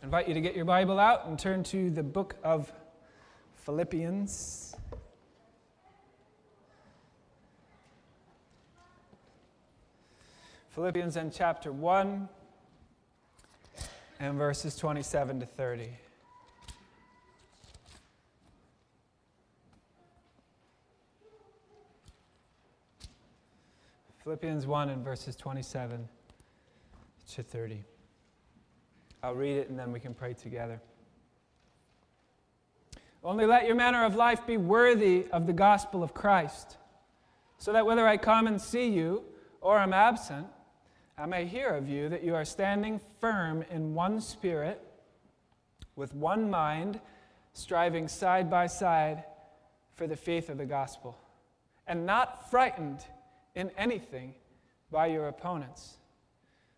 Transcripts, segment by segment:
I invite you to get your Bible out and turn to the book of Philippians. Philippians and chapter 1 and verses 27 to 30. Philippians 1 and verses 27 to 30. I'll read it and then we can pray together. Only let your manner of life be worthy of the gospel of Christ, so that whether I come and see you or am absent, I may hear of you that you are standing firm in one spirit, with one mind, striving side by side for the faith of the gospel, and not frightened in anything by your opponents.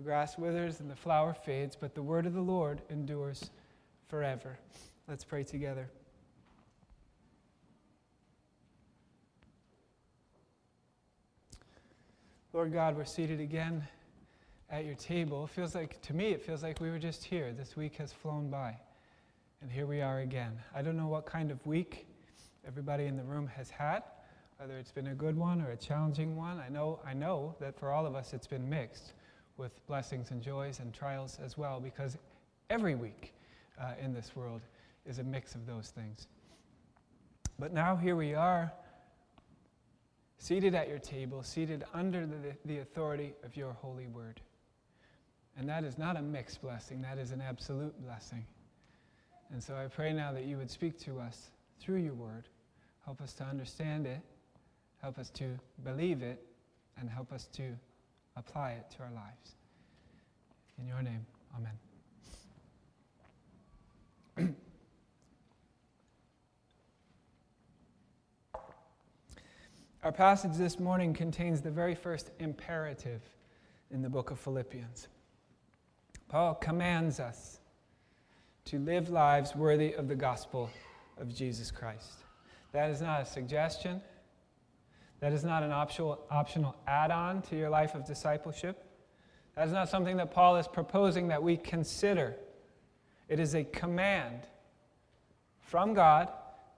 The grass withers and the flower fades, but the word of the Lord endures forever. Let's pray together. Lord God, we're seated again at your table. It feels like, to me, it feels like we were just here. This week has flown by. And here we are again. I don't know what kind of week everybody in the room has had, whether it's been a good one or a challenging one. I know, I know that for all of us it's been mixed with blessings and joys and trials as well, because every week uh, in this world is a mix of those things. But now here we are, seated at your table, seated under the, the authority of your holy word. And that is not a mixed blessing, that is an absolute blessing. And so I pray now that you would speak to us through your word. Help us to understand it, help us to believe it, and help us to apply it to our lives. In your name, amen. Our passage this morning contains the very first imperative in the book of Philippians. Paul commands us to live lives worthy of the gospel of Jesus Christ. That is not a suggestion. That is not an optional, add on to your life of discipleship. That is not something that Paul is proposing that we consider. It is a command from God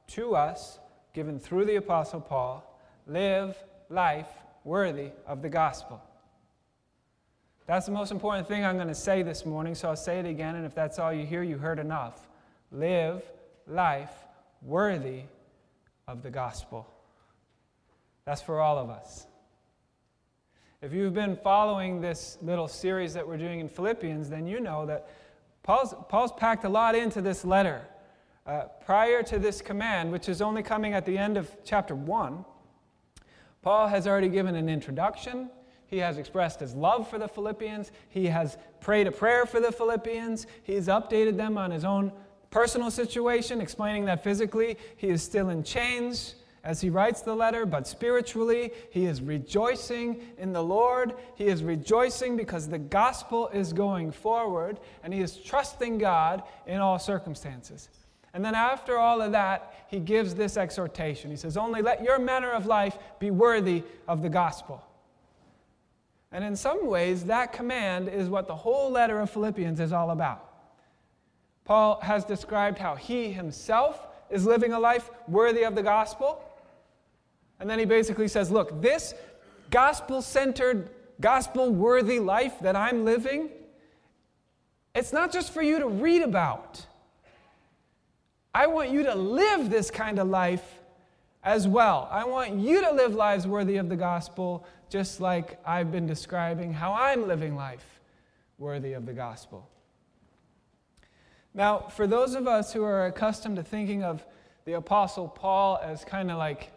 to us, given through the Apostle Paul live life worthy of the gospel. That's the most important thing I'm going to say this morning, so I'll say it again, and if that's all you hear, you heard enough. Live life worthy of the gospel. That's for all of us. If you've been following this little series that we're doing in Philippians, then you know that Paul's, Paul's packed a lot into this letter. Uh, prior to this command, which is only coming at the end of chapter 1, Paul has already given an introduction. He has expressed his love for the Philippians. He has prayed a prayer for the Philippians. He's updated them on his own personal situation, explaining that physically he is still in chains as he writes the letter, but spiritually, he is rejoicing in the Lord. He is rejoicing because the gospel is going forward, and he is trusting God in all circumstances. And then, after all of that, he gives this exhortation. He says, Only let your manner of life be worthy of the gospel. And in some ways, that command is what the whole letter of Philippians is all about. Paul has described how he himself is living a life worthy of the gospel. And then he basically says, Look, this gospel centered, gospel worthy life that I'm living, it's not just for you to read about. I want you to live this kind of life as well. I want you to live lives worthy of the gospel, just like I've been describing how I'm living life worthy of the gospel. Now, for those of us who are accustomed to thinking of the Apostle Paul as kind of like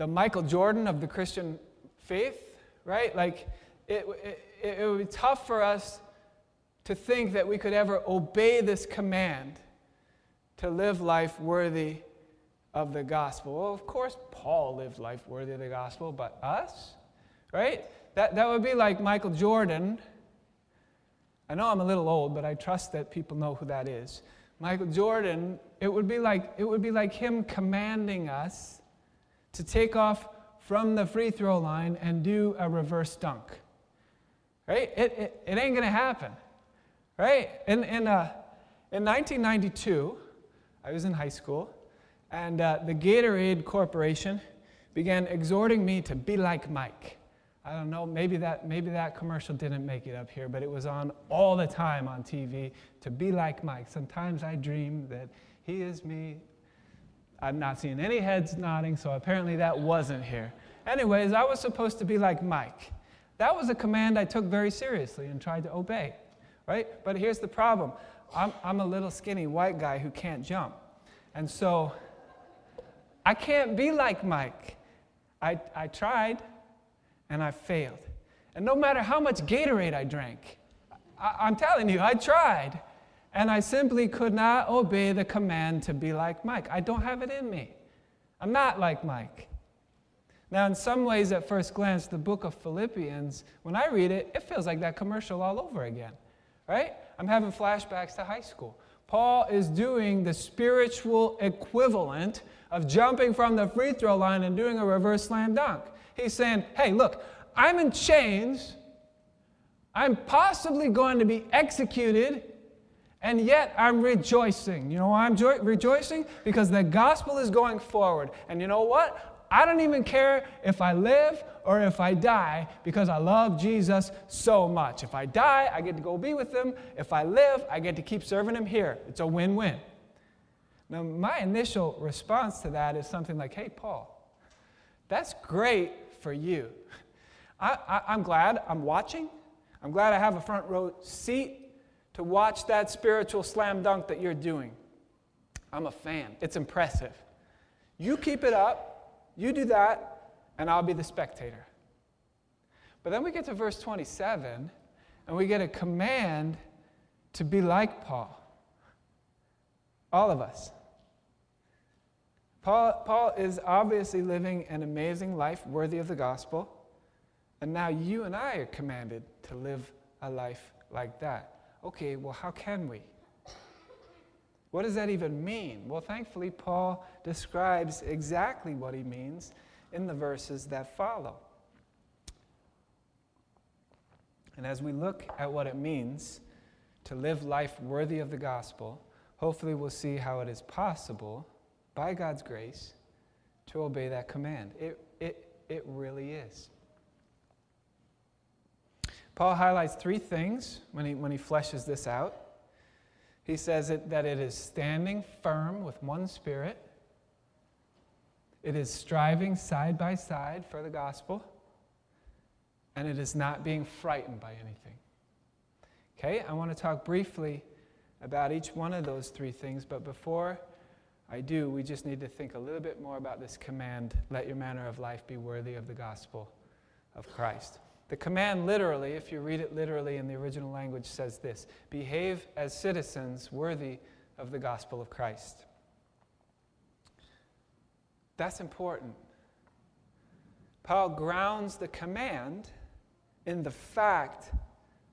the Michael Jordan of the Christian faith, right? Like, it, it, it would be tough for us to think that we could ever obey this command to live life worthy of the gospel. Well, of course, Paul lived life worthy of the gospel, but us? Right? That, that would be like Michael Jordan. I know I'm a little old, but I trust that people know who that is. Michael Jordan, it would be like, it would be like him commanding us to take off from the free throw line and do a reverse dunk. Right? It, it, it ain't going to happen. Right? In, in, uh, in 1992, I was in high school, and uh, the Gatorade Corporation began exhorting me to be like Mike. I don't know, maybe that, maybe that commercial didn't make it up here, but it was on all the time on TV to be like Mike. Sometimes I dream that he is me. I'm not seeing any heads nodding, so apparently that wasn't here. Anyways, I was supposed to be like Mike. That was a command I took very seriously and tried to obey, right? But here's the problem I'm, I'm a little skinny white guy who can't jump. And so I can't be like Mike. I, I tried and I failed. And no matter how much Gatorade I drank, I, I'm telling you, I tried. And I simply could not obey the command to be like Mike. I don't have it in me. I'm not like Mike. Now, in some ways, at first glance, the book of Philippians, when I read it, it feels like that commercial all over again, right? I'm having flashbacks to high school. Paul is doing the spiritual equivalent of jumping from the free throw line and doing a reverse slam dunk. He's saying, hey, look, I'm in chains. I'm possibly going to be executed, and yet I'm rejoicing. You know why I'm jo- rejoicing? Because the gospel is going forward. And you know what? I don't even care if I live or if I die because I love Jesus so much. If I die, I get to go be with him. If I live, I get to keep serving him here. It's a win win. Now, my initial response to that is something like, hey, Paul, that's great for you. I, am glad I'm watching. I'm glad I have a front row seat to watch that spiritual slam dunk that you're doing. I'm a fan. It's impressive. You keep it up, you do that, and I'll be the spectator. But then we get to verse 27, and we get a command to be like Paul. All of us. Paul, Paul is obviously living an amazing life worthy of the gospel. And now you and I are commanded to live a life like that. Okay, well, how can we? What does that even mean? Well, thankfully, Paul describes exactly what he means in the verses that follow. And as we look at what it means to live life worthy of the gospel, hopefully we'll see how it is possible by God's grace, to obey that command. It, it, it really is. Paul highlights three things when he, when he fleshes this out. He says it, that it is standing firm with one spirit, it is striving side by side for the gospel, and it is not being frightened by anything. Okay, I want to talk briefly about each one of those three things, but before I do. We just need to think a little bit more about this command let your manner of life be worthy of the gospel of Christ. The command, literally, if you read it literally in the original language, says this behave as citizens worthy of the gospel of Christ. That's important. Paul grounds the command in the fact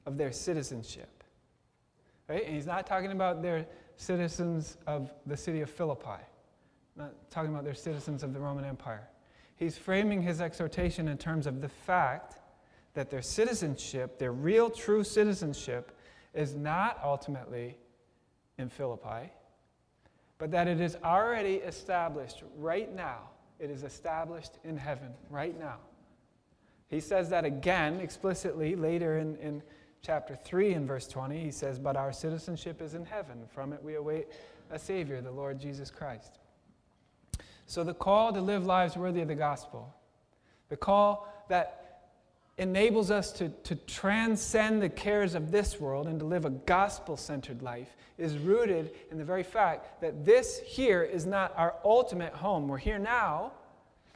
of their citizenship. Right? And he's not talking about their citizens of the city of Philippi, not talking about they're citizens of the Roman Empire. He's framing his exhortation in terms of the fact that their citizenship, their real true citizenship, is not ultimately in Philippi, but that it is already established right now. It is established in heaven right now. He says that again explicitly later in, in chapter 3 in verse 20, he says, But our citizenship is in heaven. From it we await a Savior, the Lord Jesus Christ. So the call to live lives worthy of the gospel, the call that enables us to, to transcend the cares of this world and to live a gospel centered life is rooted in the very fact that this here is not our ultimate home. We're here now,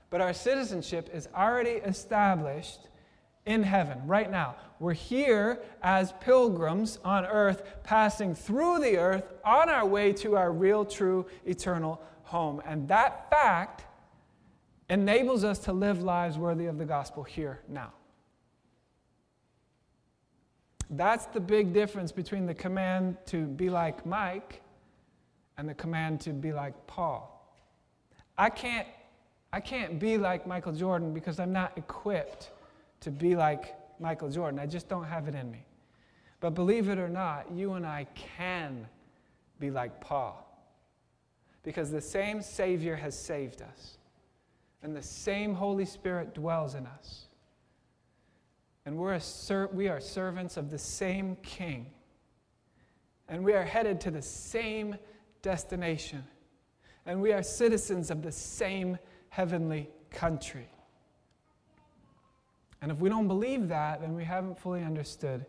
but our citizenship is already established in heaven right now. We're here as pilgrims on earth, passing through the earth on our way to our real, true, eternal home. And that fact enables us to live lives worthy of the gospel here now. That's the big difference between the command to be like Mike and the command to be like Paul. I can't, I can't be like Michael Jordan because I'm not equipped to be like Michael Jordan. I just don't have it in me. But believe it or not, you and I can be like Paul. Because the same Savior has saved us, and the same Holy Spirit dwells in us. And we're ser- we are servants of the same King. And we are headed to the same destination. And we are citizens of the same heavenly country. And if we don't believe that, then we haven't fully understood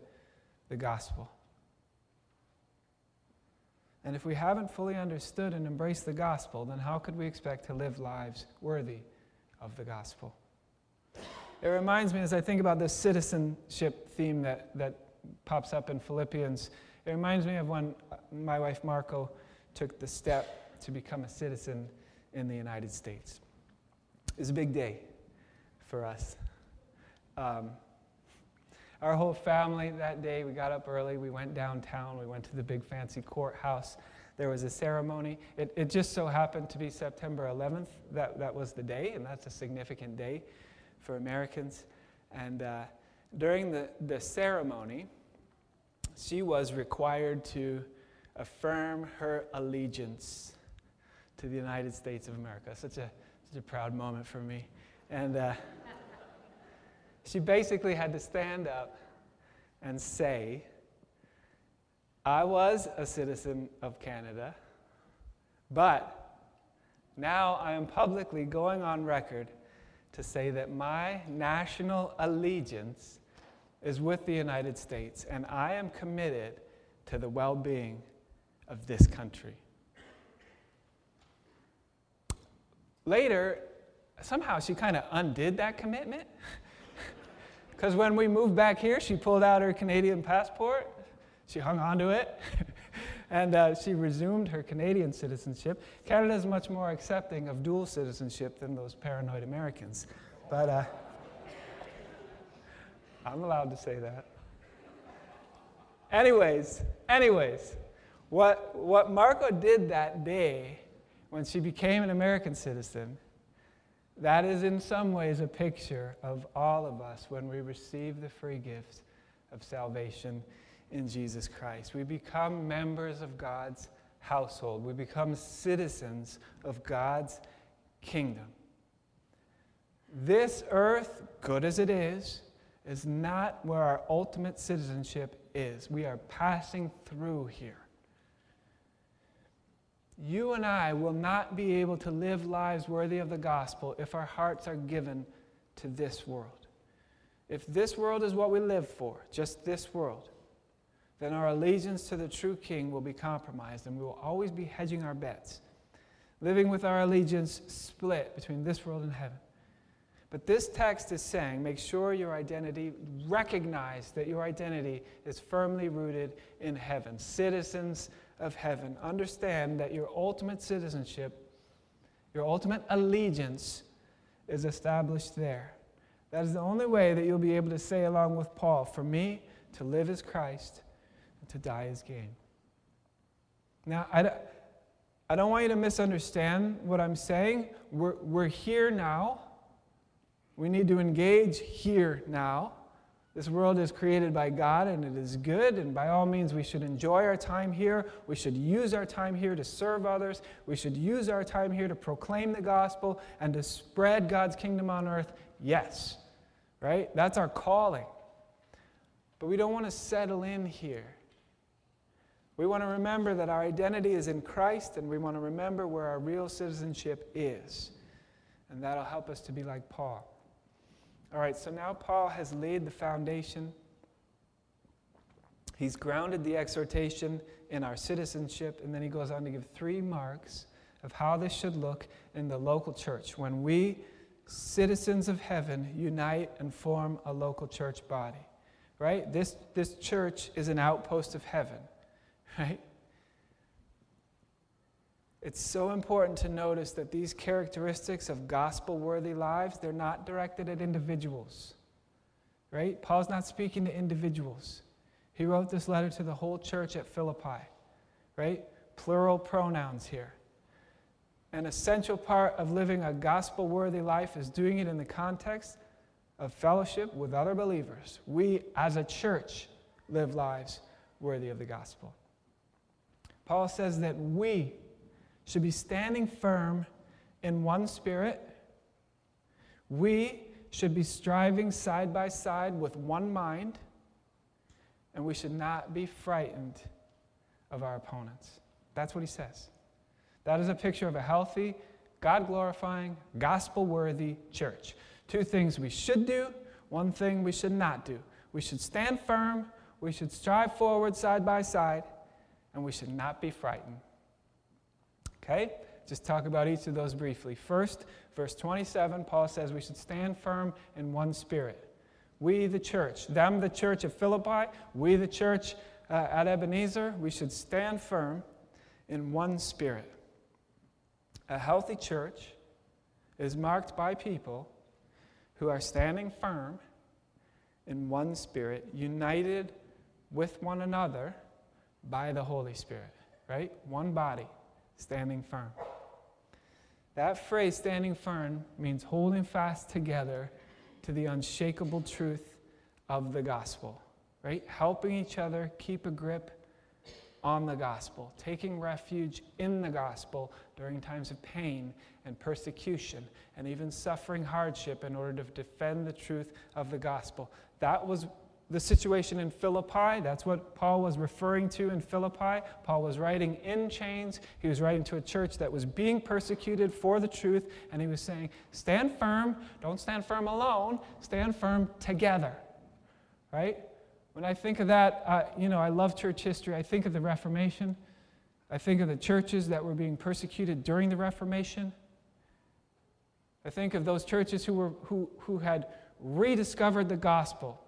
the gospel. And if we haven't fully understood and embraced the gospel, then how could we expect to live lives worthy of the gospel? It reminds me, as I think about this citizenship theme that, that pops up in Philippians, it reminds me of when my wife Marco took the step to become a citizen in the United States. It was a big day for us. Um, our whole family that day, we got up early, we went downtown, we went to the big fancy courthouse. There was a ceremony. It, it just so happened to be September 11th. That, that was the day, and that's a significant day for Americans. And uh, during the, the ceremony, she was required to affirm her allegiance to the United States of America. Such a, such a proud moment for me. And uh, she basically had to stand up and say, I was a citizen of Canada, but now I am publicly going on record to say that my national allegiance is with the United States, and I am committed to the well being of this country. Later, somehow she kind of undid that commitment. Because when we moved back here, she pulled out her Canadian passport, she hung on to it, and uh, she resumed her Canadian citizenship. Canada is much more accepting of dual citizenship than those paranoid Americans. But uh, I'm allowed to say that. Anyways, anyways, what, what Marco did that day when she became an American citizen that is, in some ways, a picture of all of us when we receive the free gift of salvation in Jesus Christ. We become members of God's household, we become citizens of God's kingdom. This earth, good as it is, is not where our ultimate citizenship is. We are passing through here you and I will not be able to live lives worthy of the gospel if our hearts are given to this world. If this world is what we live for, just this world, then our allegiance to the true King will be compromised and we will always be hedging our bets, living with our allegiance split between this world and heaven. But this text is saying make sure your identity, recognize that your identity is firmly rooted in heaven, citizens of heaven. Understand that your ultimate citizenship, your ultimate allegiance, is established there. That is the only way that you'll be able to say, along with Paul, for me, to live is Christ, to die is gain. Now, I, I don't want you to misunderstand what I'm saying. We're, we're here now. We need to engage here now. This world is created by God and it is good, and by all means, we should enjoy our time here. We should use our time here to serve others. We should use our time here to proclaim the gospel and to spread God's kingdom on earth. Yes, right? That's our calling. But we don't want to settle in here. We want to remember that our identity is in Christ, and we want to remember where our real citizenship is. And that'll help us to be like Paul. All right, so now Paul has laid the foundation. He's grounded the exhortation in our citizenship, and then he goes on to give three marks of how this should look in the local church when we citizens of heaven unite and form a local church body. Right? This, this church is an outpost of heaven. Right? It's so important to notice that these characteristics of gospel worthy lives, they're not directed at individuals. Right? Paul's not speaking to individuals. He wrote this letter to the whole church at Philippi. Right? Plural pronouns here. An essential part of living a gospel worthy life is doing it in the context of fellowship with other believers. We, as a church, live lives worthy of the gospel. Paul says that we should be standing firm in one spirit. We should be striving side by side with one mind, and we should not be frightened of our opponents. That's what he says. That is a picture of a healthy, God glorifying, gospel worthy church. Two things we should do, one thing we should not do. We should stand firm, we should strive forward side by side, and we should not be frightened. Okay? Just talk about each of those briefly. First, verse 27, Paul says we should stand firm in one spirit. We, the church, them, the church of Philippi, we, the church uh, at Ebenezer, we should stand firm in one spirit. A healthy church is marked by people who are standing firm in one spirit, united with one another by the Holy Spirit, right? One body, standing firm. That phrase, standing firm, means holding fast together to the unshakable truth of the gospel, right? Helping each other keep a grip on the gospel, taking refuge in the gospel during times of pain and persecution and even suffering hardship in order to defend the truth of the gospel. That was the situation in Philippi. That's what Paul was referring to in Philippi. Paul was writing in chains. He was writing to a church that was being persecuted for the truth, and he was saying, Stand firm. Don't stand firm alone. Stand firm together. Right? When I think of that, uh, you know, I love church history. I think of the Reformation. I think of the churches that were being persecuted during the Reformation. I think of those churches who, were, who, who had rediscovered the gospel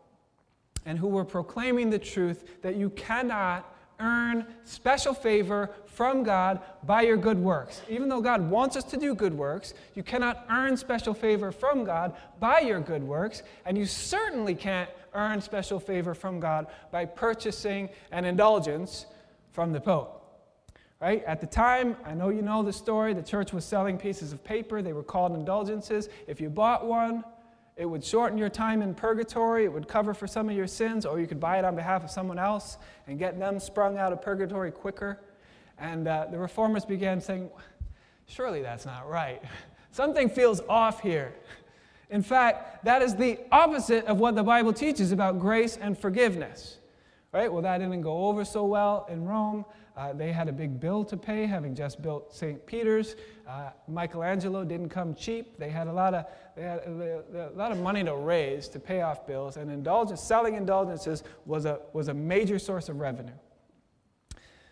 and who were proclaiming the truth that you cannot earn special favor from God by your good works. Even though God wants us to do good works, you cannot earn special favor from God by your good works, and you certainly can't earn special favor from God by purchasing an indulgence from the Pope. Right? At the time, I know you know the story, the church was selling pieces of paper. They were called indulgences. If you bought one, it would shorten your time in purgatory. It would cover for some of your sins, or you could buy it on behalf of someone else and get them sprung out of purgatory quicker. And uh, the reformers began saying, Surely that's not right. Something feels off here. In fact, that is the opposite of what the Bible teaches about grace and forgiveness. Right? Well, that didn't go over so well in Rome. Uh, they had a big bill to pay, having just built St. Peter's. Uh, Michelangelo didn't come cheap. They had a lot of they had a, a, lot of money to raise to pay off bills, and indulgence, selling indulgences was a was a major source of revenue.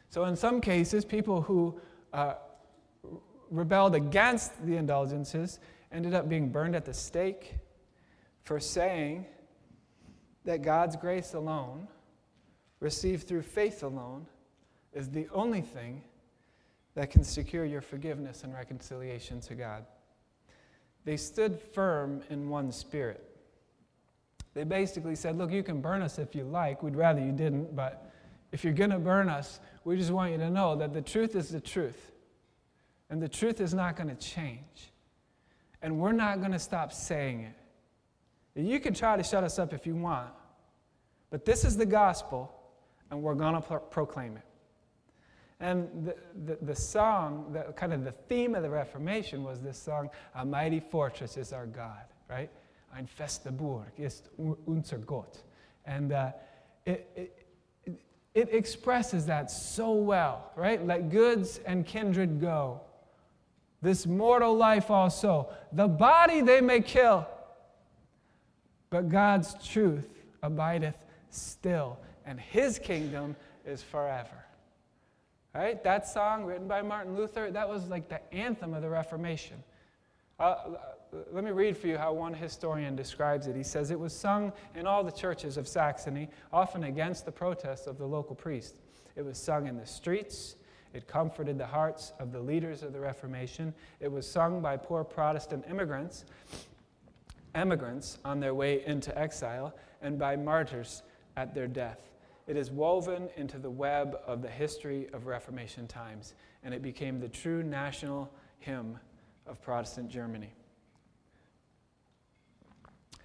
So in some cases, people who uh, rebelled against the indulgences ended up being burned at the stake for saying that God's grace alone, received through faith alone, is the only thing that can secure your forgiveness and reconciliation to God. They stood firm in one spirit. They basically said, Look, you can burn us if you like. We'd rather you didn't, but if you're going to burn us, we just want you to know that the truth is the truth. And the truth is not going to change. And we're not going to stop saying it. You can try to shut us up if you want, but this is the gospel, and we're going to pro- proclaim it. And the, the, the, song, the, kind of the theme of the Reformation was this song, A Mighty Fortress is Our God, right? Ein feste Burg ist unser Gott. And uh, it, it, it expresses that so well, right? Let goods and kindred go. This mortal life also. The body they may kill, but God's truth abideth still, and his kingdom is forever. Right? That song written by Martin Luther, that was like the anthem of the Reformation. Uh, let me read for you how one historian describes it. He says it was sung in all the churches of Saxony, often against the protests of the local priest. It was sung in the streets. It comforted the hearts of the leaders of the Reformation. It was sung by poor Protestant immigrants, emigrants on their way into exile, and by martyrs at their death. It is woven into the web of the history of Reformation times, and it became the true national hymn of Protestant Germany.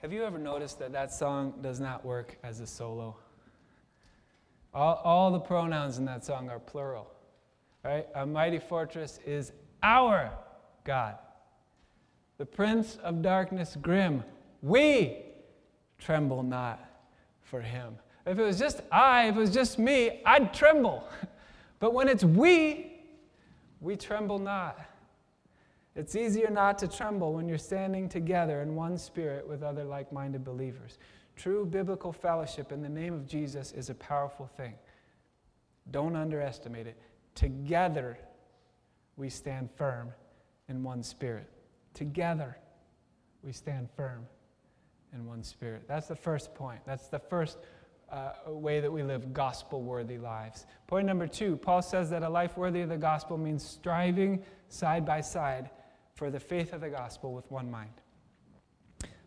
Have you ever noticed that that song does not work as a solo? All, all the pronouns in that song are plural. Right? A mighty fortress is our God. The prince of darkness grim, we tremble not for him. If it was just I, if it was just me, I'd tremble. But when it's we, we tremble not. It's easier not to tremble when you're standing together in one spirit with other like minded believers. True biblical fellowship in the name of Jesus is a powerful thing. Don't underestimate it. Together, we stand firm in one spirit. Together, we stand firm in one spirit. That's the first point. That's the first uh, way that we live gospel worthy lives. Point number two Paul says that a life worthy of the gospel means striving side by side for the faith of the gospel with one mind.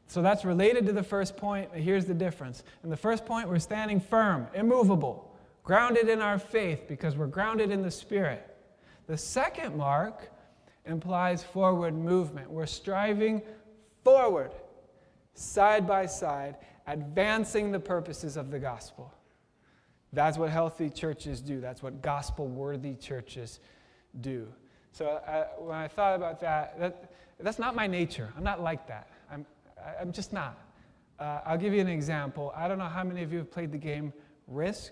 So that's related to the first point. But here's the difference. In the first point, we're standing firm, immovable, grounded in our faith because we're grounded in the Spirit. The second mark implies forward movement. We're striving forward, side by side, advancing the purposes of the gospel. That's what healthy churches do. That's what gospel worthy churches do. So uh, when I thought about that, that, that's not my nature. I'm not like that. I'm, I'm just not. Uh, I'll give you an example. I don't know how many of you have played the game Risk.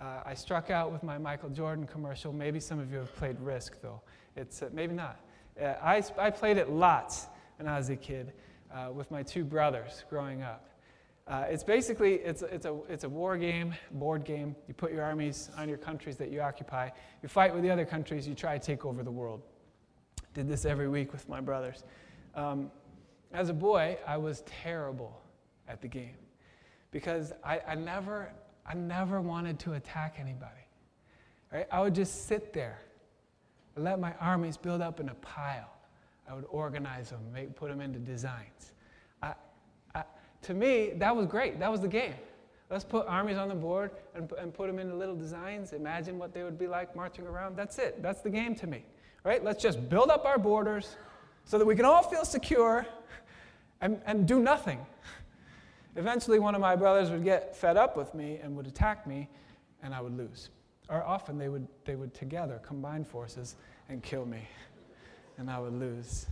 Uh, I struck out with my Michael Jordan commercial. Maybe some of you have played Risk, though. It's uh, maybe not. Uh, I, I played it lots when I was a kid uh, with my two brothers growing up. Uh, it's basically it's, it's, a, it's a war game, board game. You put your armies on your countries that you occupy. You fight with the other countries. You try to take over the world. Did this every week with my brothers. Um, as a boy, I was terrible at the game because I, I, never, I never wanted to attack anybody. Right? I would just sit there and let my armies build up in a pile. I would organize them, make, put them into designs to me, that was great. That was the game. Let's put armies on the board and, and put them into little designs. Imagine what they would be like marching around. That's it. That's the game to me. Right? Let's just build up our borders so that we can all feel secure and, and do nothing. Eventually, one of my brothers would get fed up with me and would attack me, and I would lose. Or often they would, they would together combine forces and kill me, and I would lose.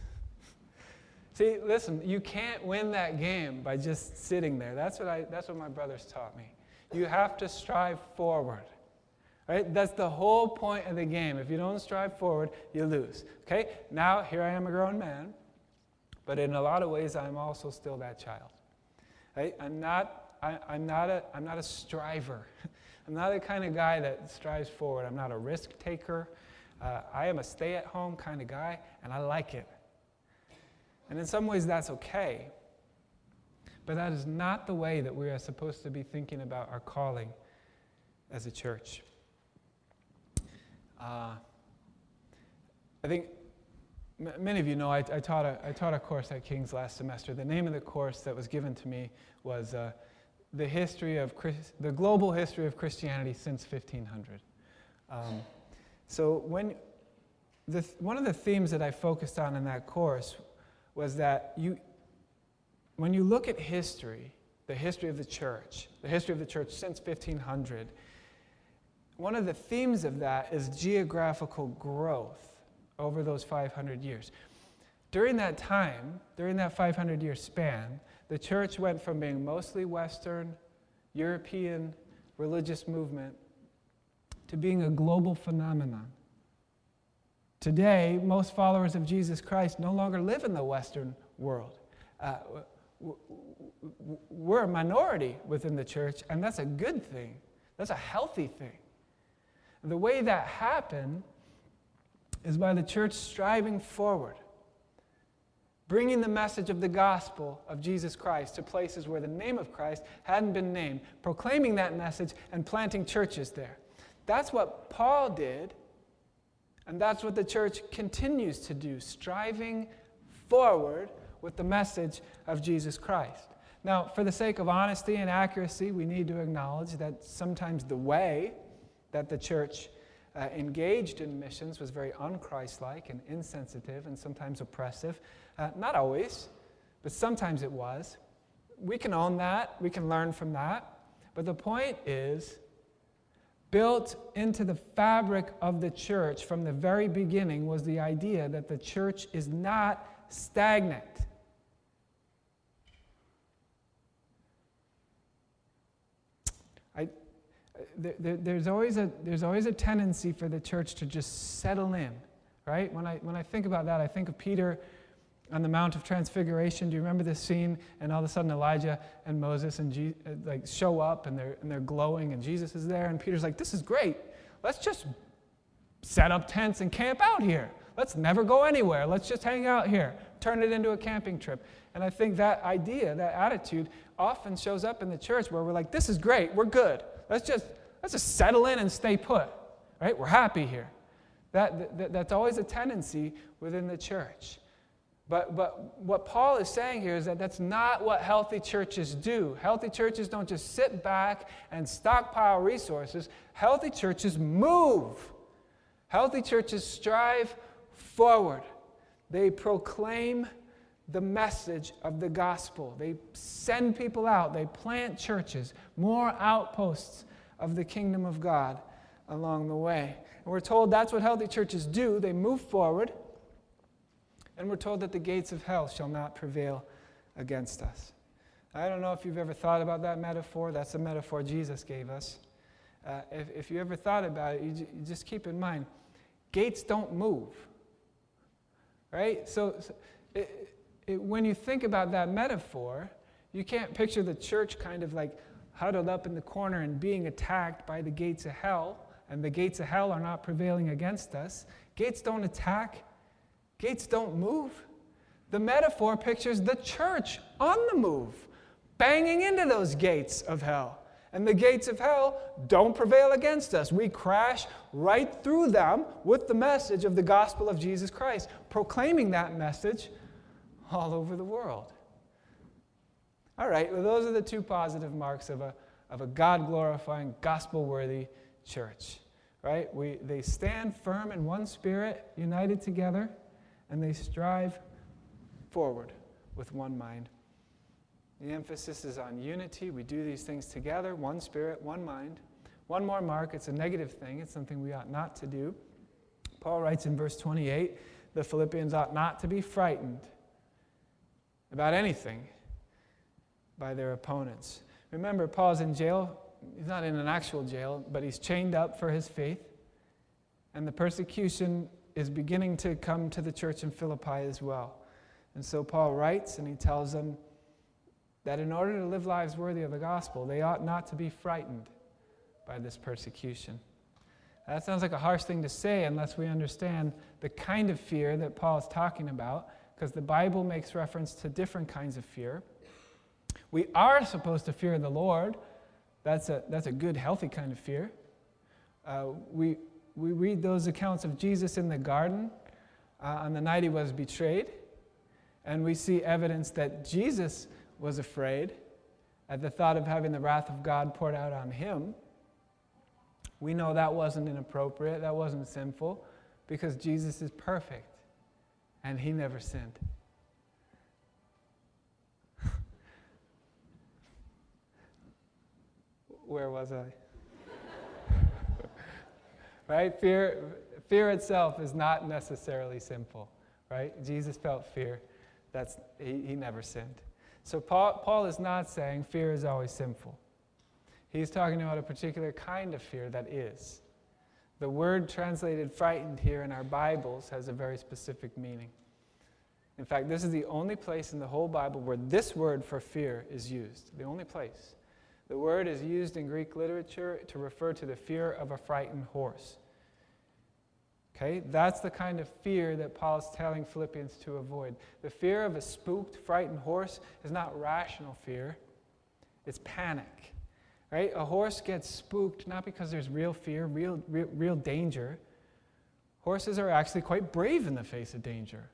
See, listen, you can't win that game by just sitting there. That's what, I, that's what my brothers taught me. You have to strive forward. Right? That's the whole point of the game. If you don't strive forward, you lose. Okay? Now, here I am a grown man, but in a lot of ways, I'm also still that child. Right? I'm not, I, I'm not, a, I'm not a striver. I'm not the kind of guy that strives forward. I'm not a risk taker. Uh, I am a stay at home kind of guy, and I like it. And in some ways, that's okay. But that is not the way that we are supposed to be thinking about our calling as a church. Uh, I think m- many of you know I, I, taught a, I taught a course at King's last semester. The name of the course that was given to me was uh, the history of Chris, the global history of Christianity since 1500. Um, so when the, one of the themes that I focused on in that course was that you, when you look at history, the history of the church, the history of the church since 1500, one of the themes of that is geographical growth over those 500 years. During that time, during that 500 year span, the church went from being mostly Western, European religious movement to being a global phenomenon. Today, most followers of Jesus Christ no longer live in the Western world. Uh, we're a minority within the church, and that's a good thing. That's a healthy thing. The way that happened is by the church striving forward bringing the message of the gospel of Jesus Christ to places where the name of Christ hadn't been named, proclaiming that message and planting churches there. That's what Paul did, and that's what the church continues to do, striving forward with the message of Jesus Christ. Now, for the sake of honesty and accuracy, we need to acknowledge that sometimes the way that the church uh, engaged in missions was very unchristlike and insensitive and sometimes oppressive. Uh, not always, but sometimes it was. We can own that, we can learn from that. But the point is, built into the fabric of the church from the very beginning was the idea that the church is not stagnant. I, there, there's, always a, there's always a tendency for the church to just settle in, right? When I, when I think about that, I think of Peter on the Mount of Transfiguration. Do you remember this scene? And all of a sudden, Elijah and Moses and Je- uh, like show up, and they're and they're glowing, and Jesus is there, and Peter's like, "This is great. Let's just set up tents and camp out here. Let's never go anywhere. Let's just hang out here. Turn it into a camping trip." And I think that idea, that attitude, often shows up in the church where we're like, "This is great. We're good. Let's just let's just settle in and stay put. Right? We're happy here." That, that, that's always a tendency within the church. But, but what Paul is saying here is that that's not what healthy churches do. Healthy churches don't just sit back and stockpile resources, healthy churches move. Healthy churches strive forward, they proclaim the message of the gospel. They send people out, they plant churches, more outposts of the kingdom of God along the way. And we're told that's what healthy churches do. They move forward, and we're told that the gates of hell shall not prevail against us. I don't know if you've ever thought about that metaphor. That's a metaphor Jesus gave us. Uh, if, if you ever thought about it, you, j- you, just keep in mind gates don't move. Right? So, so it, it, when you think about that metaphor, you can't picture the church kind of like huddled up in the corner and being attacked by the gates of hell, and the gates of hell are not prevailing against us. Gates don't attack, Gates don't move. The metaphor pictures the church on the move, banging into those gates of hell. And the gates of hell don't prevail against us. We crash right through them with the message of the gospel of Jesus Christ, proclaiming that message all over the world. All right, well, those are the two positive marks of a, of a God glorifying, gospel worthy church. Right? We, they stand firm in one spirit, united together and they strive forward with one mind. The emphasis is on unity. We do these things together, one spirit, one mind. One more mark, it's a negative thing, it's something we ought not to do. Paul writes in verse 28 the Philippians ought not to be frightened about anything by their opponents. Remember, Paul's in jail. He's not in an actual jail, but he's chained up for his faith. And the persecution is beginning to come to the church in Philippi as well. And so Paul writes and he tells them that in order to live lives worthy of the gospel, they ought not to be frightened by this persecution. That sounds like a harsh thing to say unless we understand the kind of fear that Paul is talking about, because the Bible makes reference to different kinds of fear. We are supposed to fear the Lord. That's a, that's a good, healthy kind of fear. Uh, we, we read those accounts of Jesus in the garden uh, on the night he was betrayed, and we see evidence that Jesus was afraid at the thought of having the wrath of God poured out on him. We know that wasn't inappropriate, that wasn't sinful, because Jesus is perfect and he never sinned. Where was I? Right? Fear, fear itself is not necessarily sinful, right? Jesus felt fear. That's, he, he never sinned. So Paul, Paul is not saying fear is always sinful. He's talking about a particular kind of fear that is. The word translated frightened here in our Bibles has a very specific meaning. In fact, this is the only place in the whole Bible where this word for fear is used. The only place. The word is used in Greek literature to refer to the fear of a frightened horse. Okay? That's the kind of fear that Paul is telling Philippians to avoid. The fear of a spooked, frightened horse is not rational fear, it's panic. Right? A horse gets spooked not because there's real fear, real, real, real danger. Horses are actually quite brave in the face of danger.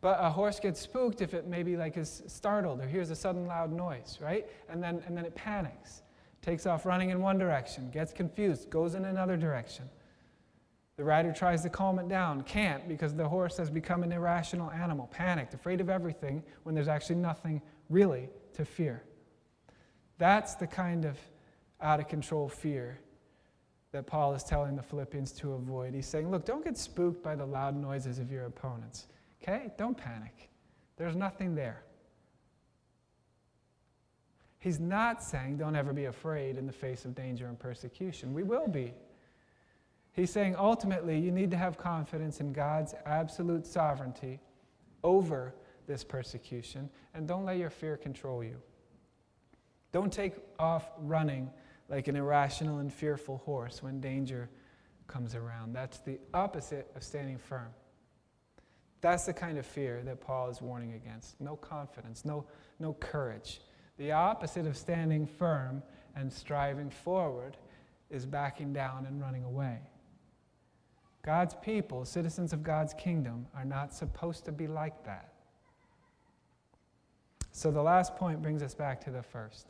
But a horse gets spooked if it maybe like is startled or hears a sudden loud noise, right? And then, and then it panics, takes off running in one direction, gets confused, goes in another direction. The rider tries to calm it down, can't because the horse has become an irrational animal, panicked, afraid of everything when there's actually nothing really to fear. That's the kind of out of control fear that Paul is telling the Philippians to avoid. He's saying, look, don't get spooked by the loud noises of your opponents. Okay? Don't panic. There's nothing there. He's not saying don't ever be afraid in the face of danger and persecution. We will be. He's saying ultimately you need to have confidence in God's absolute sovereignty over this persecution and don't let your fear control you. Don't take off running like an irrational and fearful horse when danger comes around. That's the opposite of standing firm. That's the kind of fear that Paul is warning against. No confidence, no, no courage. The opposite of standing firm and striving forward is backing down and running away. God's people, citizens of God's kingdom, are not supposed to be like that. So the last point brings us back to the first.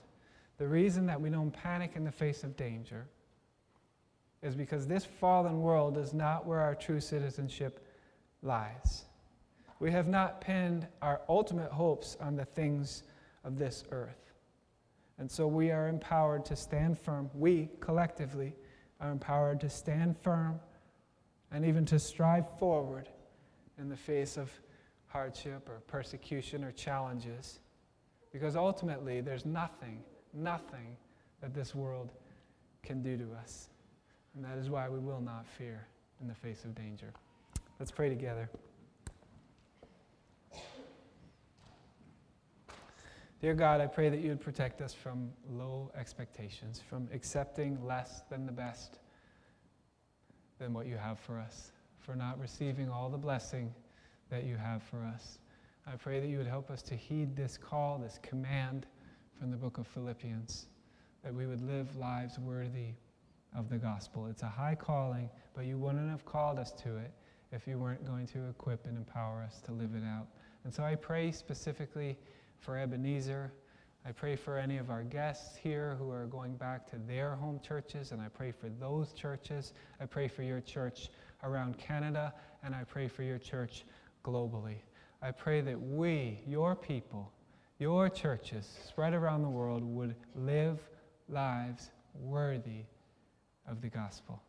The reason that we don't panic in the face of danger is because this fallen world is not where our true citizenship lies. We have not pinned our ultimate hopes on the things of this earth. And so we are empowered to stand firm. We, collectively, are empowered to stand firm and even to strive forward in the face of hardship or persecution or challenges. Because ultimately, there's nothing, nothing that this world can do to us. And that is why we will not fear in the face of danger. Let's pray together. Dear God, I pray that you would protect us from low expectations, from accepting less than the best than what you have for us, for not receiving all the blessing that you have for us. I pray that you would help us to heed this call, this command from the book of Philippians, that we would live lives worthy of the gospel. It's a high calling, but you wouldn't have called us to it if you weren't going to equip and empower us to live it out. And so I pray specifically for Ebenezer. I pray for any of our guests here who are going back to their home churches, and I pray for those churches. I pray for your church around Canada, and I pray for your church globally. I pray that we, your people, your churches spread around the world would live lives worthy of the gospel.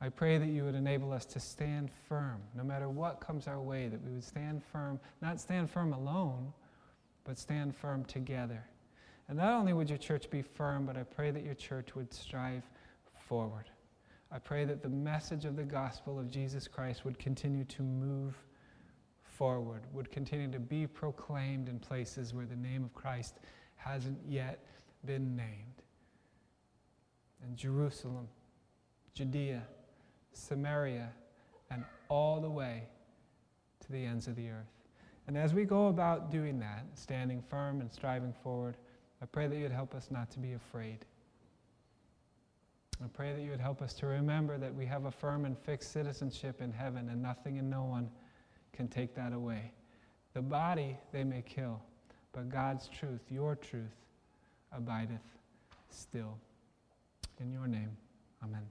I pray that you would enable us to stand firm no matter what comes our way, that we would stand firm, not stand firm alone but stand firm together. And not only would your church be firm, but I pray that your church would strive forward. I pray that the message of the gospel of Jesus Christ would continue to move forward, would continue to be proclaimed in places where the name of Christ hasn't yet been named. In Jerusalem, Judea, Samaria, and all the way to the ends of the earth. And as we go about doing that, standing firm and striving forward, I pray that you would help us not to be afraid. I pray that you would help us to remember that we have a firm and fixed citizenship in heaven, and nothing and no one can take that away. The body they may kill, but God's truth, your truth, abideth still. In your name, amen.